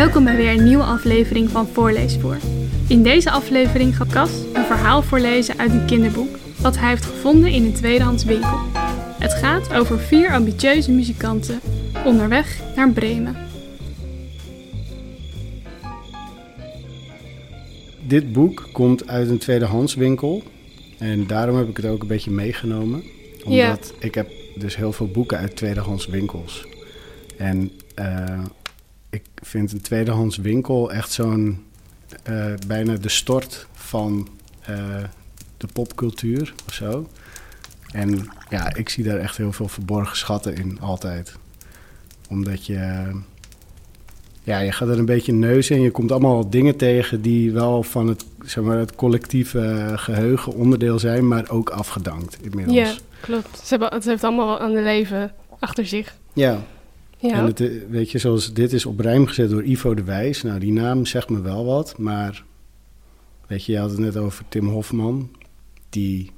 Welkom bij weer een nieuwe aflevering van Voorleesvoer. In deze aflevering gaat Cas een verhaal voorlezen uit een kinderboek wat hij heeft gevonden in een tweedehands winkel. Het gaat over vier ambitieuze muzikanten onderweg naar Bremen. Dit boek komt uit een tweedehands winkel en daarom heb ik het ook een beetje meegenomen. Omdat ik heb dus heel veel boeken uit tweedehands winkels. En uh, ik vind een tweedehands winkel echt zo'n uh, bijna de stort van uh, de popcultuur of zo. En ja, ik zie daar echt heel veel verborgen schatten in, altijd. Omdat je, ja, je gaat er een beetje neus in. Je komt allemaal dingen tegen die wel van het, zeg maar, het collectieve geheugen onderdeel zijn, maar ook afgedankt inmiddels. Ja, klopt. Ze hebben, het heeft allemaal aan de leven achter zich. Ja, ja. En het, weet je, zoals dit is op rijm gezet door Ivo de Wijs. Nou, die naam zegt me wel wat, maar weet je, je had het net over Tim Hofman. Die,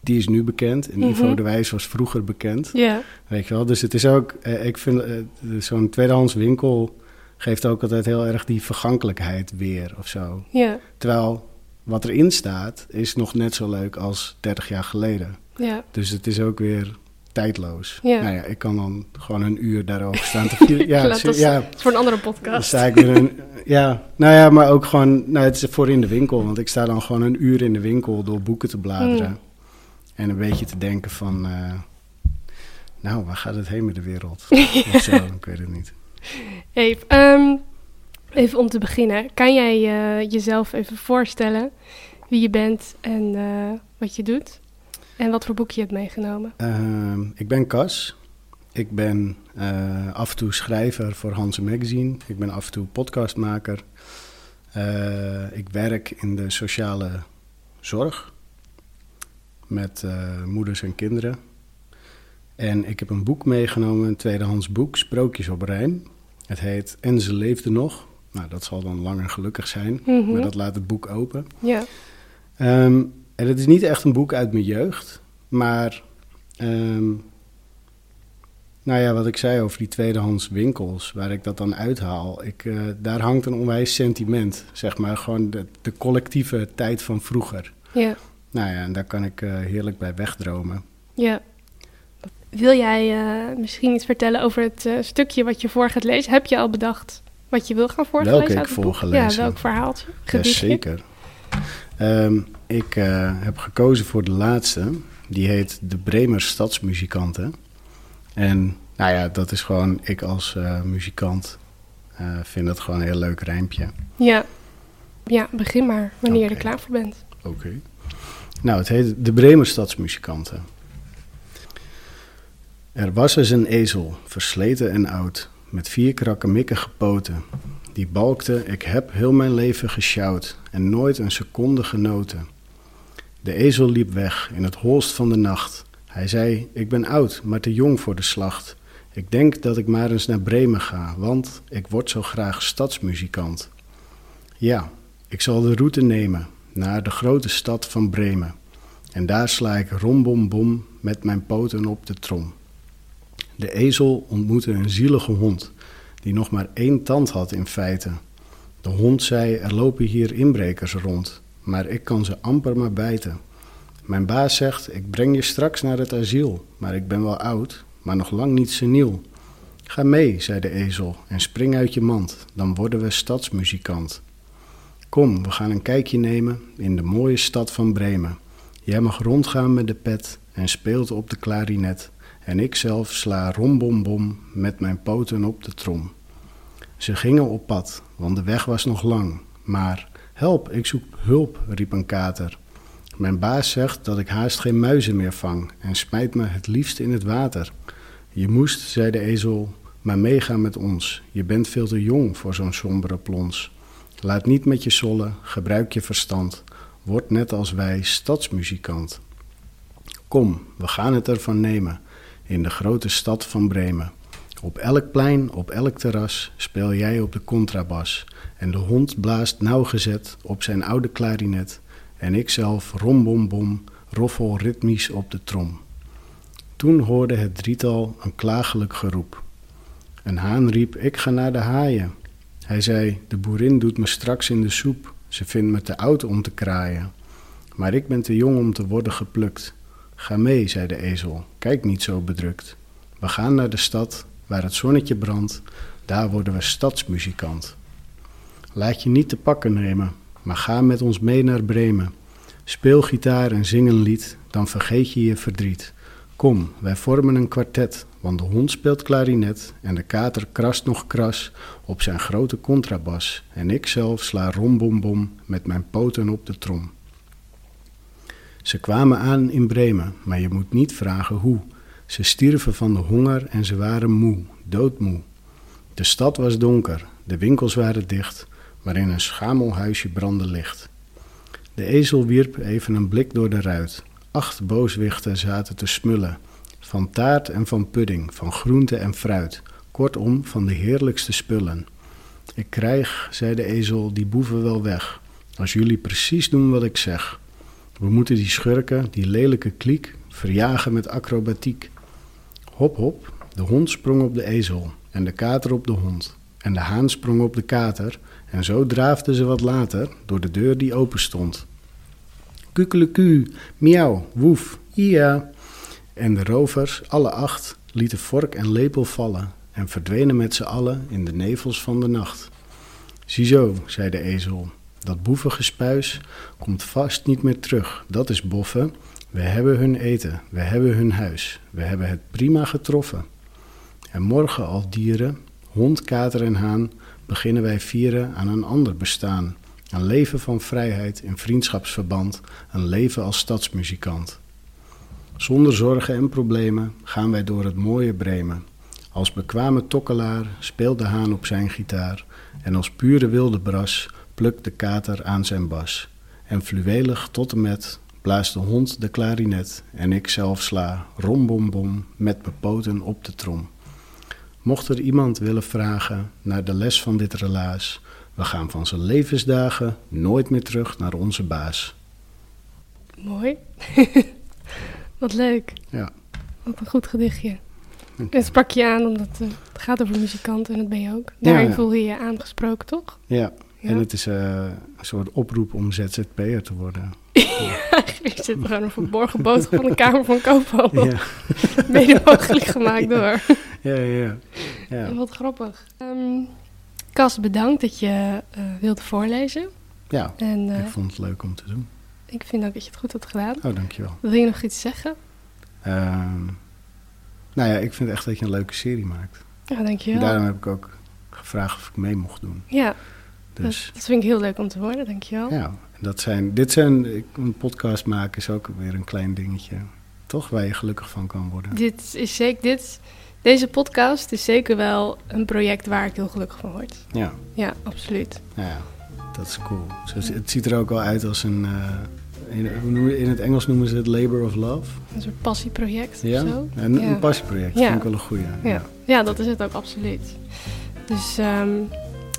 die is nu bekend en Ivo mhm. de Wijs was vroeger bekend. Ja. Weet je wel, dus het is ook, eh, ik vind, eh, zo'n tweedehands winkel geeft ook altijd heel erg die vergankelijkheid weer of zo. Ja. Terwijl wat erin staat is nog net zo leuk als 30 jaar geleden. Ja. Dus het is ook weer tijdloos. Ja. Nou ja, ik kan dan gewoon een uur daarover staan te vieren. Ja, dat is, ja, voor een andere podcast. sta ik weer een, ja, nou ja, maar ook gewoon, nou het is voor in de winkel. Want ik sta dan gewoon een uur in de winkel door boeken te bladeren. Hmm. En een beetje te denken van, uh, nou, waar gaat het heen met de wereld? of zo, ik weet het niet. Even, um, even om te beginnen, kan jij uh, jezelf even voorstellen wie je bent en uh, wat je doet? En wat voor boek je hebt meegenomen? Uh, ik ben Cas. Ik ben uh, af en toe schrijver voor Hanse Magazine. Ik ben af en toe podcastmaker. Uh, ik werk in de sociale zorg met uh, moeders en kinderen. En ik heb een boek meegenomen, een tweedehands boek, Sprookjes op Rijm. Het heet En ze leefde nog. Nou, dat zal dan lang en gelukkig zijn, mm -hmm. maar dat laat het boek open. Ja. Um, en het is niet echt een boek uit mijn jeugd, maar um, nou ja, wat ik zei over die tweedehands winkels, waar ik dat dan uithaal, ik, uh, daar hangt een onwijs sentiment, zeg maar, gewoon de, de, collectieve tijd van vroeger. Ja. Nou ja, en daar kan ik uh, heerlijk bij wegdromen. Ja. Wil jij uh, misschien iets vertellen over het stukje wat je voor gaat lezen? Heb je al bedacht wat je wil gaan voorlezen? Welke ik voor gelezen? Ja, welk verhaaltje? Jazeker. Um, ik uh, heb gekozen voor de laatste. Die heet De Bremer Stadsmuzikanten. En nou ja, dat is gewoon, ik als uh, muzikant uh, vind dat gewoon een heel leuk rijmpje. Ja, ja begin maar wanneer okay. je er klaar voor bent. Oké. Okay. Nou, het heet De Bremer Stadsmuzikanten. Er was eens een ezel, versleten en oud, met vier krakkemikkige poten. Die balkte, ik heb heel mijn leven gesjouwd en nooit een seconde genoten. De ezel liep weg in het holst van de nacht. Hij zei: Ik ben oud, maar te jong voor de slacht. Ik denk dat ik maar eens naar Bremen ga, want ik word zo graag stadsmuzikant. Ja, ik zal de route nemen naar de grote stad van Bremen. En daar sla ik rombombom met mijn poten op de trom. De ezel ontmoette een zielige hond, die nog maar één tand had in feite. De hond zei: Er lopen hier inbrekers rond maar ik kan ze amper maar bijten. Mijn baas zegt: Ik breng je straks naar het asiel, maar ik ben wel oud, maar nog lang niet seniel. Ga mee, zei de ezel, en spring uit je mand, dan worden we stadsmuzikant. Kom, we gaan een kijkje nemen in de mooie stad van Bremen. Jij mag rondgaan met de pet en speelt op de klarinet, en ik zelf sla rombombom met mijn poten op de trom. Ze gingen op pad, want de weg was nog lang, maar Help, ik zoek hulp, riep een kater. Mijn baas zegt dat ik haast geen muizen meer vang en smijt me het liefst in het water. Je moest, zei de ezel, maar meegaan met ons. Je bent veel te jong voor zo'n sombere plons. Laat niet met je sollen, gebruik je verstand. Word net als wij stadsmuzikant. Kom, we gaan het ervan nemen, in de grote stad van Bremen. Op elk plein, op elk terras speel jij op de contrabas. En de hond blaast nauwgezet op zijn oude klarinet. En ikzelf rombombom roffel ritmisch op de trom. Toen hoorde het drietal een klagelijk geroep. Een haan riep: Ik ga naar de haaien. Hij zei: De boerin doet me straks in de soep. Ze vindt me te oud om te kraaien. Maar ik ben te jong om te worden geplukt. Ga mee, zei de ezel. Kijk niet zo bedrukt. We gaan naar de stad waar het zonnetje brandt. Daar worden we stadsmuzikant. Laat je niet te pakken nemen, maar ga met ons mee naar Bremen. Speel gitaar en zing een lied, dan vergeet je je verdriet. Kom, wij vormen een kwartet, want de hond speelt klarinet en de kater krast nog kras op zijn grote contrabas en ik zelf sla rombombom met mijn poten op de trom. Ze kwamen aan in Bremen, maar je moet niet vragen hoe. Ze stierven van de honger en ze waren moe, doodmoe. De stad was donker, de winkels waren dicht, maar in een schamelhuisje brandde licht. De ezel wierp even een blik door de ruit. Acht booswichten zaten te smullen. Van taart en van pudding, van groente en fruit. Kortom, van de heerlijkste spullen. Ik krijg, zei de ezel, die boeven wel weg. Als jullie precies doen wat ik zeg. We moeten die schurken, die lelijke kliek, verjagen met acrobatiek. Hop, hop, de hond sprong op de ezel en de kater op de hond. En de haan sprong op de kater en zo draafden ze wat later door de deur die open stond. Kukeleku, miauw, woef, ja. En de rovers, alle acht, lieten vork en lepel vallen en verdwenen met z'n allen in de nevels van de nacht. Ziezo, zei de ezel, dat boevengespuis komt vast niet meer terug, dat is boffen. We hebben hun eten, we hebben hun huis, we hebben het prima getroffen. En morgen al dieren, hond, kater en haan, beginnen wij vieren aan een ander bestaan. Een leven van vrijheid in vriendschapsverband, een leven als stadsmuzikant. Zonder zorgen en problemen gaan wij door het mooie Bremen. Als bekwame tokkelaar speelt de haan op zijn gitaar en als pure wilde bras plukt de kater aan zijn bas. En fluwelig tot en met blaast de hond de klarinet en ik zelf sla rombombom met mijn poten op de trom. Mocht er iemand willen vragen naar de les van dit relaas, we gaan van zijn levensdagen nooit meer terug naar onze baas. Mooi. Wat leuk. Ja. Wat een goed gedichtje. Je. Het sprak je aan omdat eh, het gaat over muzikanten en dat ben je ook. Daarin ja. voel je je aangesproken, toch? Ja, Ja. en het is eh, een soort oproep om ZZP'er te worden. Eigenlijk zit er gewoon een verborgen boodschap van de Kamer van Koophandel. Ja, Mede mogelijk gemaakt door. ja, ja. Ja, Wat grappig. Ehm Cas, bedankt dat je eh, wilde voorlezen. ja. En eh, ik vond het leuk om te doen. ik vind ook dat je het goed hebt gedaan. Oh, dankjewel. Wil je nog iets zeggen? Ehm nou ja, ik vind echt dat je een leuke serie maakt. Ja, dankjewel. Daarom heb ik ook gevraagd of ik mee mocht doen. Ja, Dus dat, vind ik heel leuk om te horen. Dankjewel. ja, dat zijn, dit zijn, een podcast maken is ook weer een klein dingetje. Toch, waar je gelukkig van kan worden. Dit is zeker, dit, deze podcast is zeker wel een project waar ik heel gelukkig van word. Ja, Ja, absoluut. ja, dat is cool. Zo, het ziet er ook al uit als een, eh, in, in het Engels noemen ze het labor of love. Een soort passieproject Ja, of zo. een, ja. een passieproject, Ja. vind ik wel een goeie. Ja. ja, dat is het ook absoluut. Dus, ehm,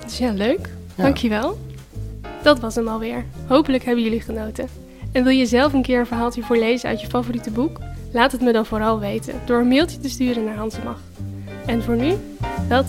dus ja, leuk. Dankjewel. Dat was hem alweer. Hopelijk hebben jullie genoten. En wil je zelf een keer een verhaaltje voorlezen uit je favoriete boek? Laat het me dan vooral weten door een mailtje te sturen naar Hansemag. En voor nu, wel.